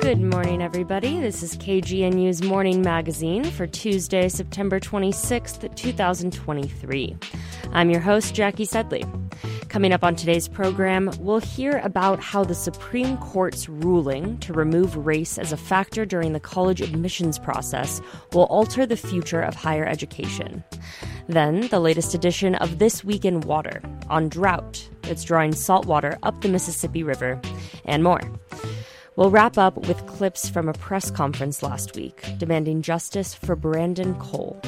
Good morning, everybody. This is KGNU's Morning Magazine for Tuesday, September 26th, 2023. I'm your host, Jackie Sedley. Coming up on today's program, we'll hear about how the Supreme Court's ruling to remove race as a factor during the college admissions process will alter the future of higher education. Then, the latest edition of This Week in Water on drought that's drawing salt water up the Mississippi River, and more. We'll wrap up with clips from a press conference last week demanding justice for Brandon Cole.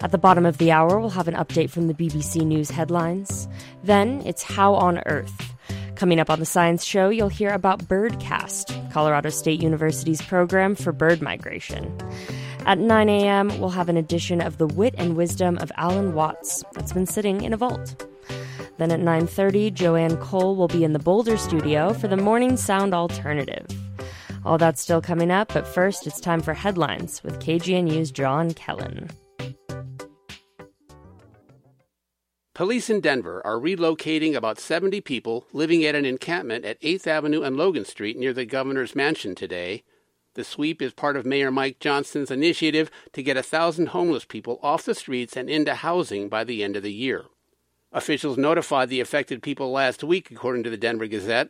At the bottom of the hour, we'll have an update from the BBC News headlines. Then it's How on Earth. Coming up on the Science Show, you'll hear about Birdcast, Colorado State University's program for bird migration. At 9 a.m., we'll have an edition of The Wit and Wisdom of Alan Watts that's been sitting in a vault. Then at 9:30, Joanne Cole will be in the Boulder studio for the Morning Sound Alternative. All that's still coming up, but first it's time for headlines with KGNU's John Kellen. Police in Denver are relocating about 70 people living at an encampment at 8th Avenue and Logan Street near the governor's mansion today. The sweep is part of Mayor Mike Johnston's initiative to get a thousand homeless people off the streets and into housing by the end of the year. Officials notified the affected people last week, according to the Denver Gazette.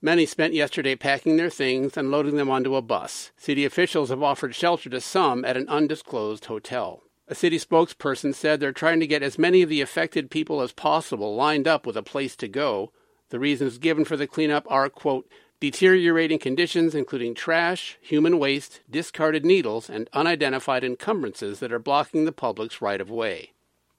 Many spent yesterday packing their things and loading them onto a bus. City officials have offered shelter to some at an undisclosed hotel. A city spokesperson said they're trying to get as many of the affected people as possible lined up with a place to go. The reasons given for the cleanup are, quote, deteriorating conditions, including trash, human waste, discarded needles, and unidentified encumbrances that are blocking the public's right of way.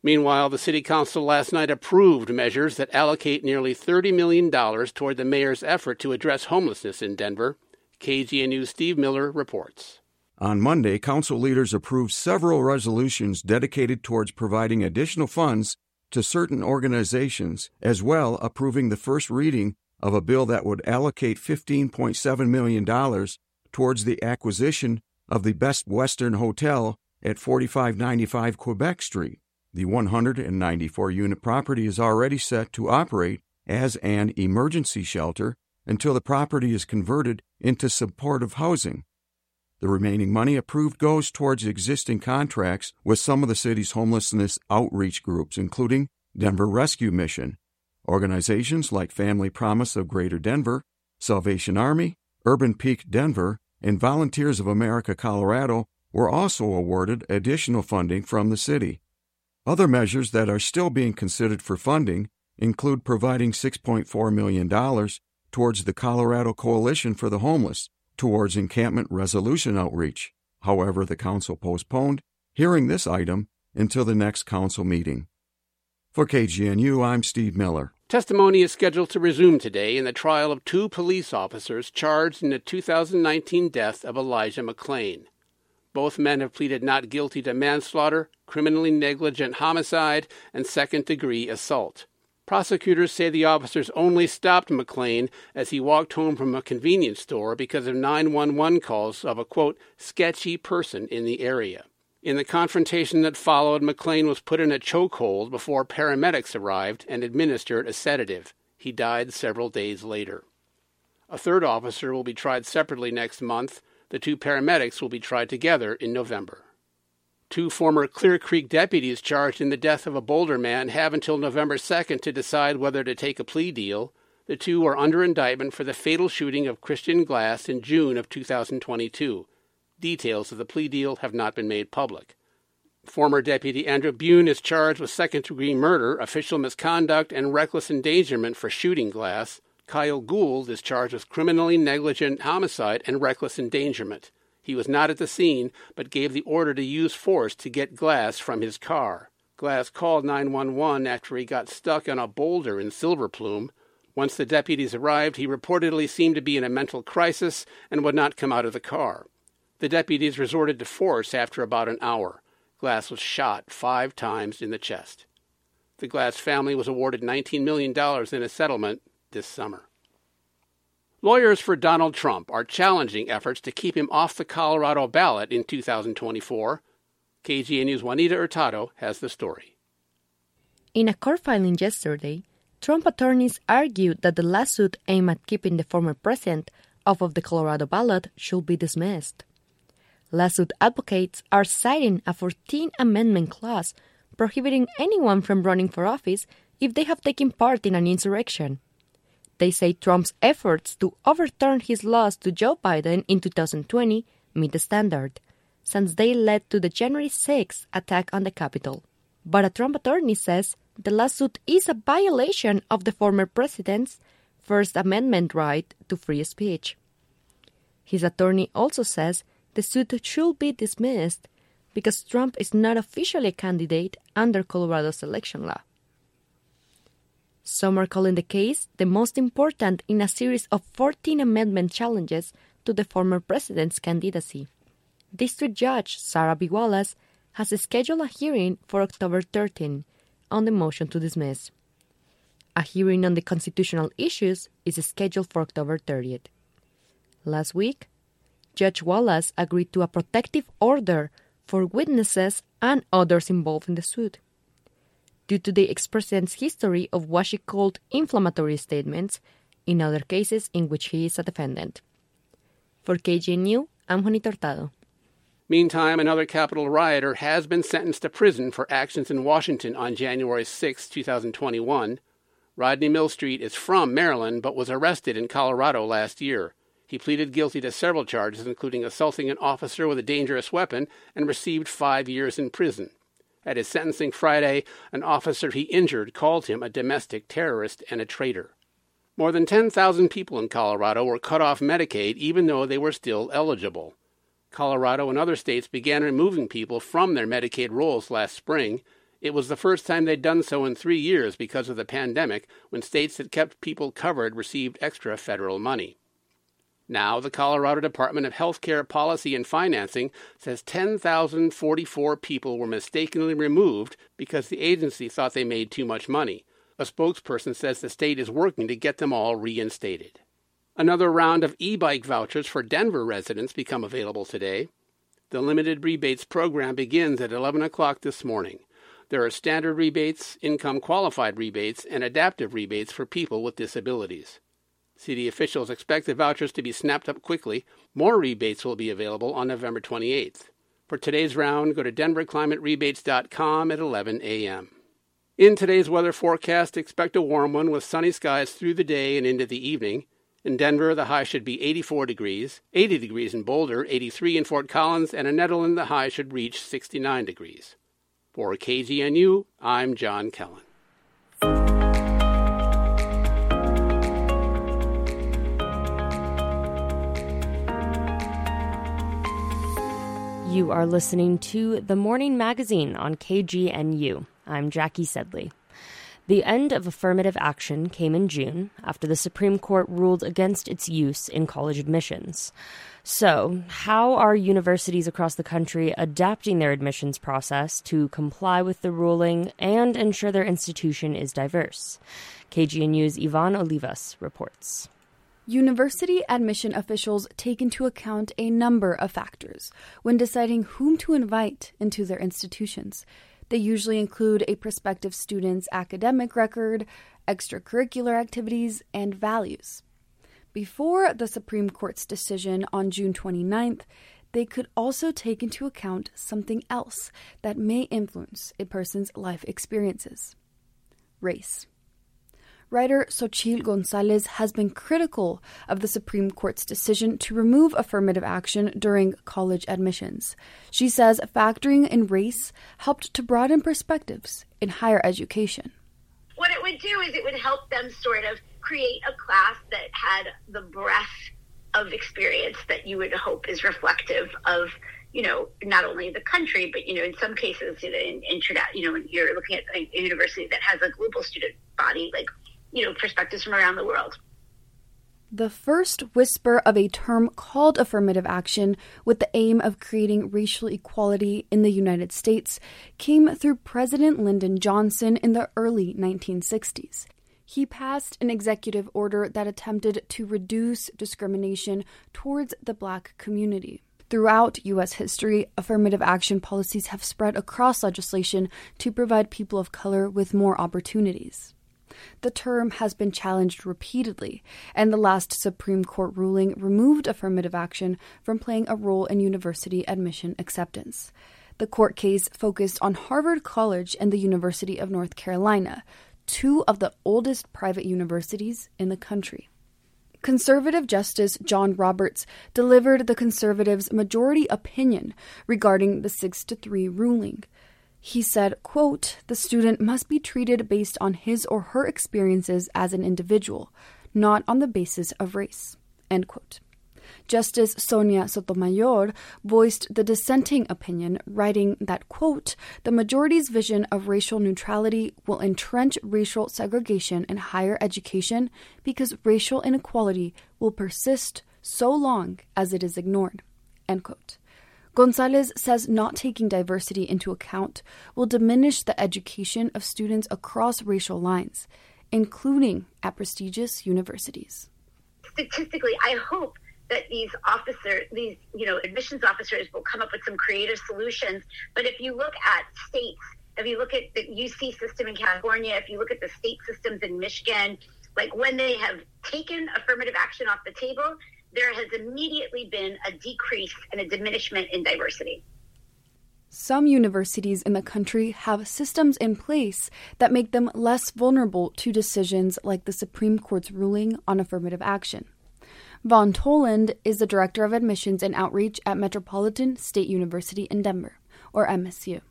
Meanwhile, the City Council last night approved measures that allocate nearly $30 million toward the mayor's effort to address homelessness in Denver. KGNU's Steve Miller reports. On Monday, council leaders approved several resolutions dedicated towards providing additional funds to certain organizations, as well approving the first reading of a bill that would allocate $15.7 million towards the acquisition of the Best Western Hotel at 4595 Quebec Street. The 194 unit property is already set to operate as an emergency shelter until the property is converted into supportive housing. The remaining money approved goes towards existing contracts with some of the city's homelessness outreach groups, including Denver Rescue Mission. Organizations like Family Promise of Greater Denver, Salvation Army, Urban Peak Denver, and Volunteers of America Colorado were also awarded additional funding from the city. Other measures that are still being considered for funding include providing $6.4 million towards the Colorado Coalition for the Homeless towards encampment resolution outreach. However, the council postponed hearing this item until the next council meeting. For KGNU, I'm Steve Miller. Testimony is scheduled to resume today in the trial of two police officers charged in the 2019 death of Elijah McClain. Both men have pleaded not guilty to manslaughter, criminally negligent homicide, and second degree assault. Prosecutors say the officers only stopped McClain as he walked home from a convenience store because of 911 calls of a quote, sketchy person in the area. In the confrontation that followed, McClain was put in a chokehold before paramedics arrived and administered a sedative. He died several days later. A third officer will be tried separately next month. The two paramedics will be tried together in November. Two former Clear Creek deputies charged in the death of a Boulder man have until November 2nd to decide whether to take a plea deal. The two are under indictment for the fatal shooting of Christian Glass in June of 2022. Details of the plea deal have not been made public. Former Deputy Andrew Buen is charged with second degree murder, official misconduct, and reckless endangerment for shooting Glass. Kyle Gould is charged with criminally negligent homicide and reckless endangerment. He was not at the scene, but gave the order to use force to get Glass from his car. Glass called 911 after he got stuck on a boulder in Silver Plume. Once the deputies arrived, he reportedly seemed to be in a mental crisis and would not come out of the car. The deputies resorted to force after about an hour. Glass was shot five times in the chest. The Glass family was awarded $19 million in a settlement this summer. Lawyers for Donald Trump are challenging efforts to keep him off the Colorado ballot in 2024. KGNU's Juanita Hurtado has the story. In a court filing yesterday, Trump attorneys argued that the lawsuit aimed at keeping the former president off of the Colorado ballot should be dismissed. Lawsuit advocates are citing a 14th Amendment clause prohibiting anyone from running for office if they have taken part in an insurrection. They say Trump's efforts to overturn his loss to Joe Biden in 2020 meet the standard, since they led to the January 6 attack on the Capitol. But a Trump attorney says the lawsuit is a violation of the former president's First Amendment right to free speech. His attorney also says the suit should be dismissed because Trump is not officially a candidate under Colorado's election law. Some are calling the case the most important in a series of 14 amendment challenges to the former president's candidacy. District Judge Sarah B. Wallace has scheduled a hearing for October 13 on the motion to dismiss. A hearing on the constitutional issues is scheduled for October 30th. Last week, Judge Wallace agreed to a protective order for witnesses and others involved in the suit. Due to the ex president's history of what she called inflammatory statements in other cases in which he is a defendant. For KGNU, I'm Juanita Hurtado. Meantime, another Capitol rioter has been sentenced to prison for actions in Washington on January 6, 2021. Rodney Milstreed is from Maryland but was arrested in Colorado last year. He pleaded guilty to several charges, including assaulting an officer with a dangerous weapon, and received five years in prison. At his sentencing Friday, an officer he injured called him a domestic terrorist and a traitor. More than 10,000 people in Colorado were cut off Medicaid even though they were still eligible. Colorado and other states began removing people from their Medicaid rolls last spring. It was the first time they'd done so in three years because of the pandemic, when states that kept people covered received extra federal money. Now, the Colorado Department of Healthcare Policy and Financing says 10,044 people were mistakenly removed because the agency thought they made too much money. A spokesperson says the state is working to get them all reinstated. Another round of e bike vouchers for Denver residents become available today. The limited rebates program begins at 11 o'clock this morning. There are standard rebates, income qualified rebates, and adaptive rebates for people with disabilities. City officials expect the vouchers to be snapped up quickly. More rebates will be available on November 28th. For today's round, go to denverclimaterebates.com at 11 a.m. In today's weather forecast, expect a warm one with sunny skies through the day and into the evening. In Denver, the high should be 84 degrees, 80 degrees in Boulder, 83 in Fort Collins, and in Nederland, the high should reach 69 degrees. For KGNU, I'm John Kellen. You are listening to The Morning Magazine on KGNU. I'm Jackie Sedley. The end of affirmative action came in June after the Supreme Court ruled against its use in college admissions. So, how are universities across the country adapting their admissions process to comply with the ruling and ensure their institution is diverse? KGNU's Yvonne Olivas reports. University admission officials take into account a number of factors when deciding whom to invite into their institutions. They usually include a prospective student's academic record, extracurricular activities, and values. Before the Supreme Court's decision on June 29th, they could also take into account something else that may influence a person's life experiences race. Writer Xochitl Gonzalez has been critical of the Supreme Court's decision to remove affirmative action during college admissions. She says factoring in race helped to broaden perspectives in higher education. What it would do is it would help them sort of create a class that had the breadth of experience that you would hope is reflective of you know, not only the country, but you know, in some cases, you know, in, in you know, you're looking at a university that has a global student body, like you know, perspectives from around the world. The first whisper of a term called affirmative action with the aim of creating racial equality in the United States came through President Lyndon Johnson in the early 1960s. He passed an executive order that attempted to reduce discrimination towards the black community. Throughout U.S. history, affirmative action policies have spread across legislation to provide people of color with more opportunities. The term has been challenged repeatedly, and the last Supreme Court ruling removed affirmative action from playing a role in university admission acceptance. The court case focused on Harvard College and the University of North Carolina, two of the oldest private universities in the country. Conservative Justice John Roberts delivered the conservatives' majority opinion regarding the 6 to 3 ruling. He said, quote, the student must be treated based on his or her experiences as an individual, not on the basis of race. End quote. Justice Sonia Sotomayor voiced the dissenting opinion, writing that, quote, the majority's vision of racial neutrality will entrench racial segregation in higher education because racial inequality will persist so long as it is ignored, end quote. Gonzalez says not taking diversity into account will diminish the education of students across racial lines, including at prestigious universities. Statistically, I hope that these officers, these you know admissions officers, will come up with some creative solutions. But if you look at states, if you look at the UC system in California, if you look at the state systems in Michigan, like when they have taken affirmative action off the table, there has immediately been a decrease and a diminishment in diversity. Some universities in the country have systems in place that make them less vulnerable to decisions like the Supreme Court's ruling on affirmative action. Vaughn Toland is the Director of Admissions and Outreach at Metropolitan State University in Denver, or MSU.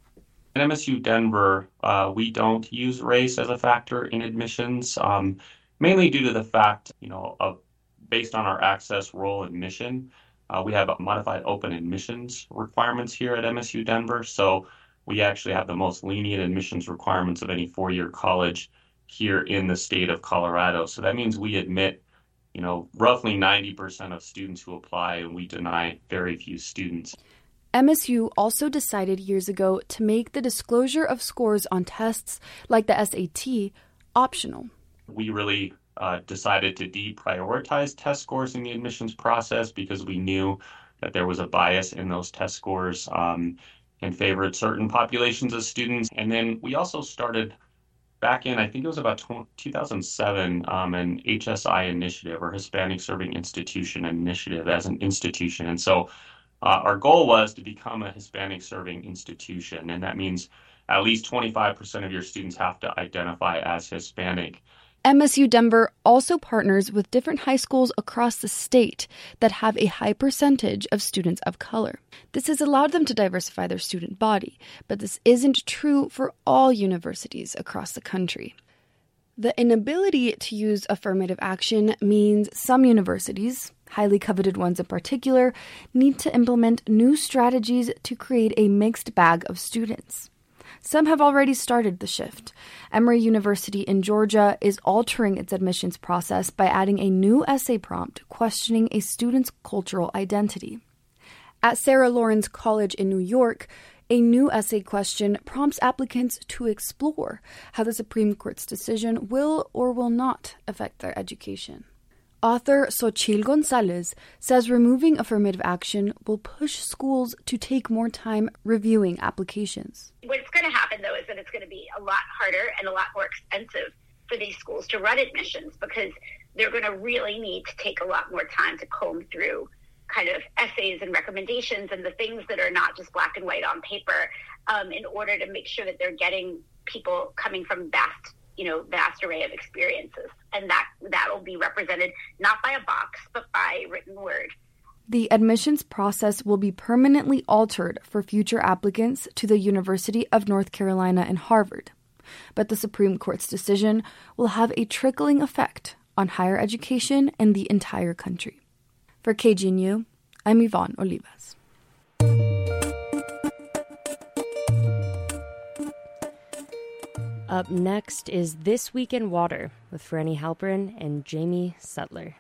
At MSU Denver, uh, we don't use race as a factor in admissions, um, mainly due to the fact, you know, of based on our access role and mission, uh, we have modified open admissions requirements here at MSU Denver. So we actually have the most lenient admissions requirements of any four-year college here in the state of Colorado. So that means we admit you know, roughly 90% of students who apply, and we deny very few students. MSU also decided years ago to make the disclosure of scores on tests like the SAT optional. We really uh, decided to deprioritize test scores in the admissions process because we knew that there was a bias in those test scores um, in favor of certain populations of students. And then we also started back in, I think it was about 2007, um, an HSI initiative or Hispanic Serving Institution initiative as an institution. And so uh, our goal was to become a Hispanic serving institution. And that means at least 25% of your students have to identify as Hispanic. MSU Denver also partners with different high schools across the state that have a high percentage of students of color. This has allowed them to diversify their student body, but this isn't true for all universities across the country. The inability to use affirmative action means some universities, highly coveted ones in particular, need to implement new strategies to create a mixed bag of students. Some have already started the shift. Emory University in Georgia is altering its admissions process by adding a new essay prompt questioning a student's cultural identity. At Sarah Lawrence College in New York, a new essay question prompts applicants to explore how the Supreme Court's decision will or will not affect their education. Author Xochitl Gonzalez says removing affirmative action will push schools to take more time reviewing applications. What's going to happen, though, is that it's going to be a lot harder and a lot more expensive for these schools to run admissions because they're going to really need to take a lot more time to comb through kind of essays and recommendations and the things that are not just black and white on paper um, in order to make sure that they're getting people coming from vast you know vast array of experiences and that that will be represented not by a box but by written word the admissions process will be permanently altered for future applicants to the University of North Carolina and Harvard. But the Supreme Court's decision will have a trickling effect on higher education in the entire country. For KGNU, I'm Yvonne Olivas. Up next is This Week in Water with Franny Halperin and Jamie Sudler.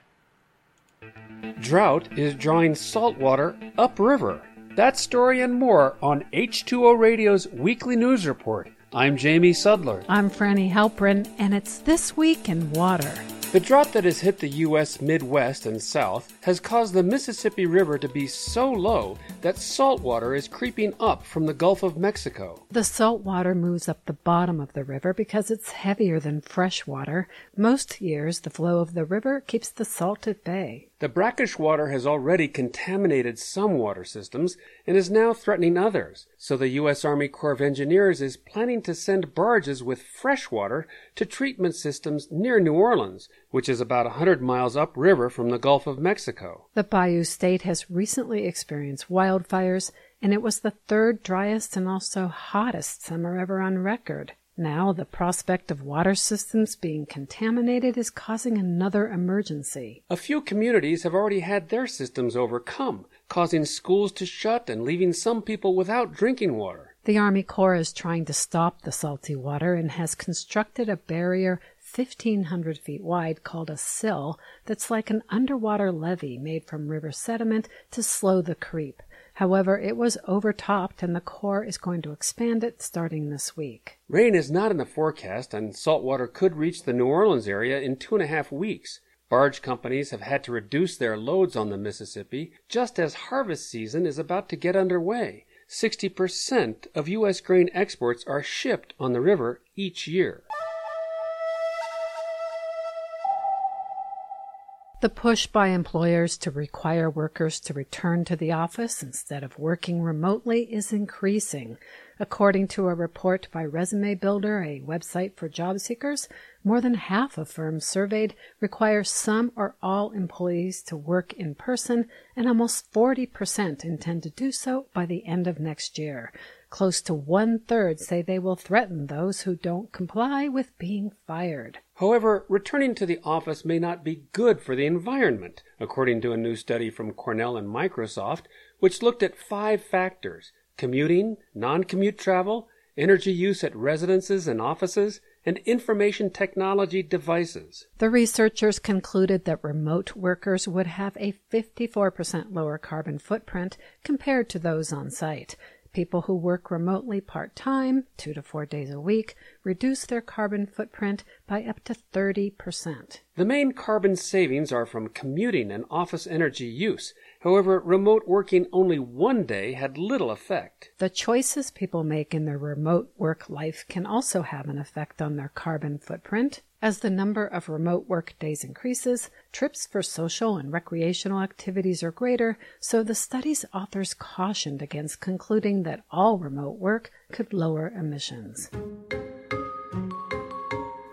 Drought is drawing saltwater upriver. That story and more on H2O Radio's weekly news report. I'm Jamie Sudler. I'm Franny Halperin, and it's This Week in Water. The drought that has hit the U.S. Midwest and South has caused the Mississippi River to be so low that salt water is creeping up from the Gulf of Mexico. The salt water moves up the bottom of the river because it's heavier than fresh water. Most years, the flow of the river keeps the salt at bay. The brackish water has already contaminated some water systems and is now threatening others, so the U.S. Army Corps of Engineers is planning to send barges with fresh water to treatment systems near New Orleans, which is about a 100 miles upriver from the Gulf of Mexico. The Bayou State has recently experienced wildfires, and it was the third driest and also hottest summer ever on record. Now, the prospect of water systems being contaminated is causing another emergency. A few communities have already had their systems overcome, causing schools to shut and leaving some people without drinking water. The Army Corps is trying to stop the salty water and has constructed a barrier 1,500 feet wide called a sill that's like an underwater levee made from river sediment to slow the creep. However, it was overtopped and the Corps is going to expand it starting this week. Rain is not in the forecast, and salt water could reach the New Orleans area in two and a half weeks. Barge companies have had to reduce their loads on the Mississippi just as harvest season is about to get underway. 60% of U.S. grain exports are shipped on the river each year. The push by employers to require workers to return to the office instead of working remotely is increasing. According to a report by Resume Builder, a website for job seekers, more than half of firms surveyed require some or all employees to work in person, and almost 40% intend to do so by the end of next year. Close to one third say they will threaten those who don't comply with being fired. However, returning to the office may not be good for the environment, according to a new study from Cornell and Microsoft, which looked at five factors commuting, non commute travel, energy use at residences and offices, and information technology devices. The researchers concluded that remote workers would have a 54% lower carbon footprint compared to those on site. People who work remotely part time, two to four days a week, reduce their carbon footprint by up to 30%. The main carbon savings are from commuting and office energy use. However, remote working only one day had little effect. The choices people make in their remote work life can also have an effect on their carbon footprint. As the number of remote work days increases, trips for social and recreational activities are greater, so the study's authors cautioned against concluding that all remote work could lower emissions.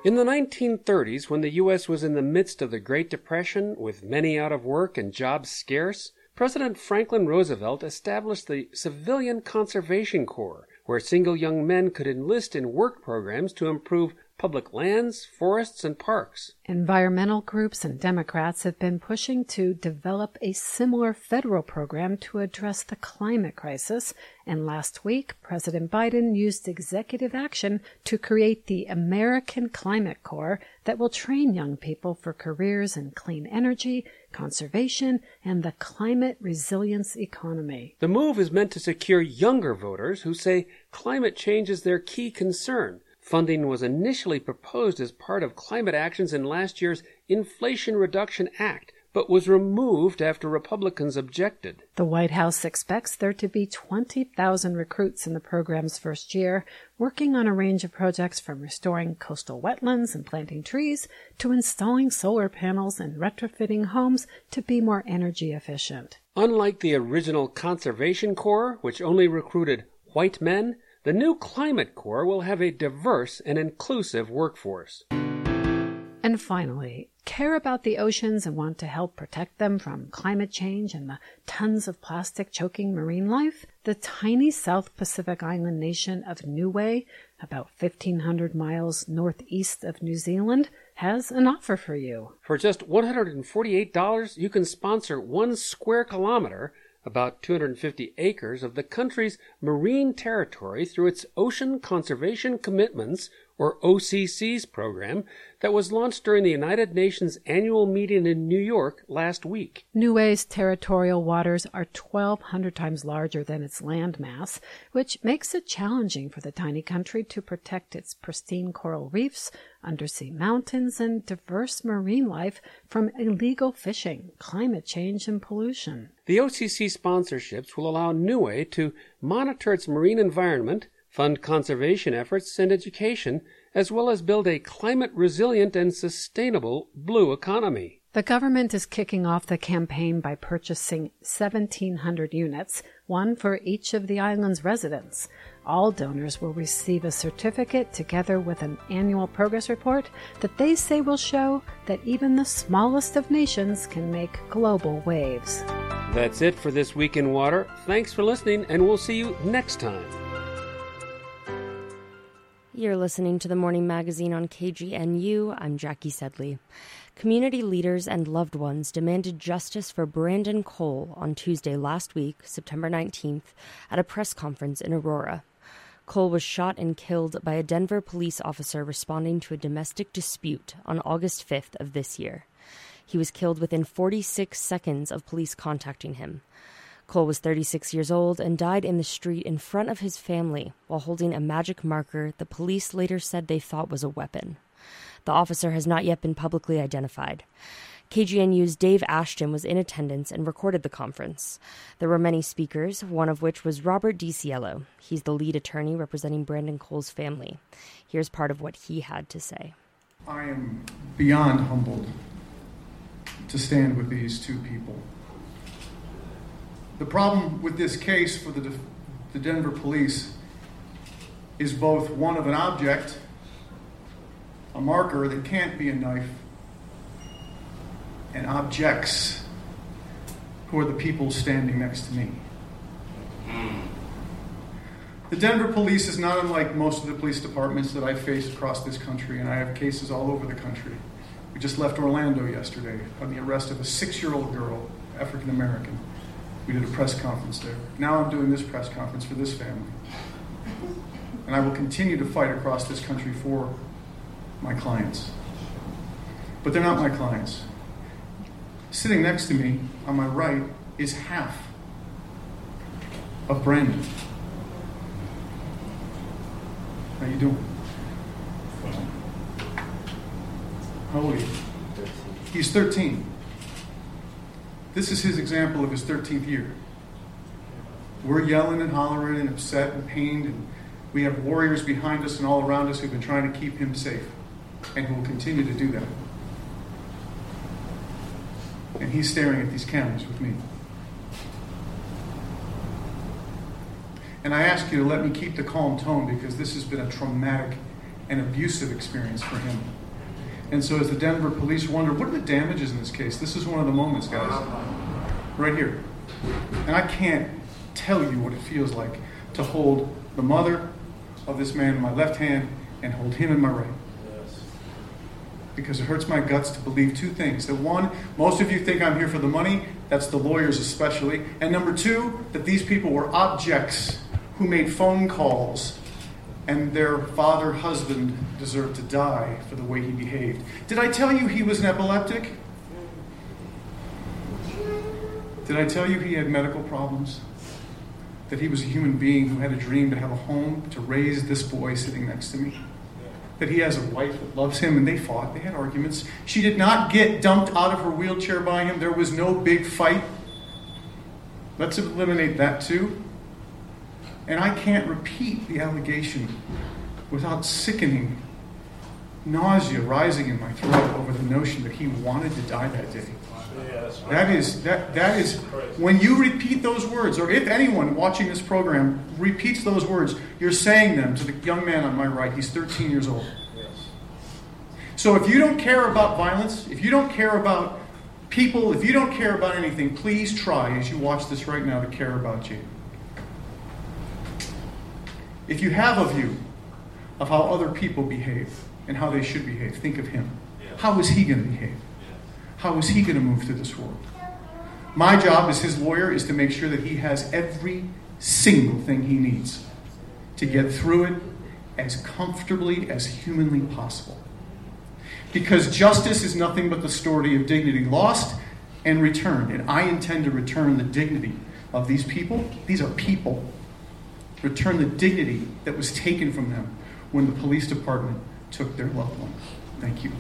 In the 1930s, when the U.S. was in the midst of the Great Depression, with many out of work and jobs scarce, President Franklin Roosevelt established the Civilian Conservation Corps, where single young men could enlist in work programs to improve public lands, forests, and parks. Environmental groups and Democrats have been pushing to develop a similar federal program to address the climate crisis. And last week, President Biden used executive action to create the American Climate Corps that will train young people for careers in clean energy, conservation, and the climate resilience economy. The move is meant to secure younger voters who say climate change is their key concern Funding was initially proposed as part of climate actions in last year's Inflation Reduction Act, but was removed after Republicans objected. The White House expects there to be 20,000 recruits in the program's first year, working on a range of projects from restoring coastal wetlands and planting trees to installing solar panels and retrofitting homes to be more energy efficient. Unlike the original Conservation Corps, which only recruited white men, the new Climate Corps will have a diverse and inclusive workforce. And finally, care about the oceans and want to help protect them from climate change and the tons of plastic choking marine life? The tiny South Pacific island nation of Niue, about 1,500 miles northeast of New Zealand, has an offer for you. For just $148, you can sponsor one square kilometer about 250 acres of the country's marine territory through its ocean conservation commitments or OCC's program that was launched during the United Nations annual meeting in New York last week. Niue's territorial waters are 1,200 times larger than its landmass, which makes it challenging for the tiny country to protect its pristine coral reefs, undersea mountains, and diverse marine life from illegal fishing, climate change, and pollution. The OCC sponsorships will allow Niue to monitor its marine environment fund conservation efforts and education, as well as build a climate resilient and sustainable blue economy. The government is kicking off the campaign by purchasing 1,700 units, one for each of the island's residents. All donors will receive a certificate together with an annual progress report that they say will show that even the smallest of nations can make global waves. That's it for this week in water. Thanks for listening, and we'll see you next time. You're listening to the morning magazine on KGNU. I'm Jackie Sedley. Community leaders and loved ones demanded justice for Brandon Cole on Tuesday last week, September 19th, at a press conference in Aurora. Cole was shot and killed by a Denver police officer responding to a domestic dispute on August 5th of this year. He was killed within 46 seconds of police contacting him. Cole was 36 years old and died in the street in front of his family while holding a magic marker the police later said they thought was a weapon. The officer has not yet been publicly identified. KGNU's Dave Ashton was in attendance and recorded the conference. There were many speakers, one of which was Robert DiCiello. He's the lead attorney representing Brandon Cole's family. Here's part of what he had to say. I am beyond humbled to stand with these two people. The problem with this case for the, the Denver police is both one of an object, a marker that can't be a knife, and objects who are the people standing next to me. The Denver police is not unlike most of the police departments that I face across this country, and I have cases all over the country. We just left Orlando yesterday on the arrest of a six year old girl, African American. We did a press conference there. Now I'm doing this press conference for this family. And I will continue to fight across this country for my clients. But they're not my clients. Sitting next to me on my right is half of Brandon. How you doing? How old are you? He's 13. This is his example of his 13th year. We're yelling and hollering and upset and pained, and we have warriors behind us and all around us who've been trying to keep him safe and who will continue to do that. And he's staring at these cameras with me. And I ask you to let me keep the calm tone because this has been a traumatic and abusive experience for him. And so, as the Denver police wonder, what are the damages in this case? This is one of the moments, guys. Right here. And I can't tell you what it feels like to hold the mother of this man in my left hand and hold him in my right. Because it hurts my guts to believe two things. That one, most of you think I'm here for the money, that's the lawyers especially. And number two, that these people were objects who made phone calls and their father husband deserved to die for the way he behaved. Did I tell you he was an epileptic? Did I tell you he had medical problems? That he was a human being who had a dream to have a home to raise this boy sitting next to me? That he has a wife that loves him and they fought, they had arguments. She did not get dumped out of her wheelchair by him, there was no big fight. Let's eliminate that too. And I can't repeat the allegation without sickening nausea rising in my throat over the notion that he wanted to die that day. That is that that is when you repeat those words, or if anyone watching this program repeats those words, you're saying them to the young man on my right. He's 13 years old. So if you don't care about violence, if you don't care about people, if you don't care about anything, please try as you watch this right now to care about Jade. If you have a view of how other people behave and how they should behave, think of him. How is he going to behave? How is he going to move through this world? My job as his lawyer is to make sure that he has every single thing he needs to get through it as comfortably as humanly possible. Because justice is nothing but the story of dignity lost and returned. And I intend to return the dignity of these people. These are people. Return the dignity that was taken from them when the police department took their loved one. Thank you.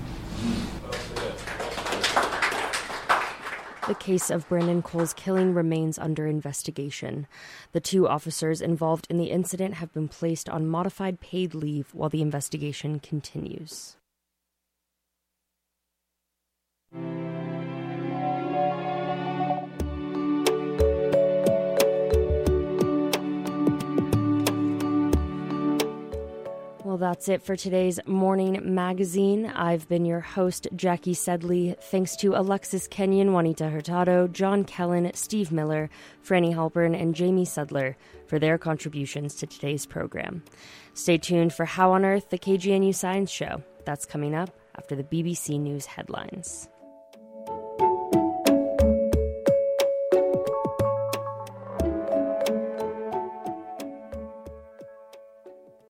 The case of Brandon Cole's killing remains under investigation. The two officers involved in the incident have been placed on modified paid leave while the investigation continues. That's it for today's morning magazine. I've been your host, Jackie Sedley. Thanks to Alexis Kenyon, Juanita Hurtado, John Kellen, Steve Miller, Franny Halperin, and Jamie Sudler for their contributions to today's program. Stay tuned for How on Earth, the KGNU Science Show. That's coming up after the BBC News headlines.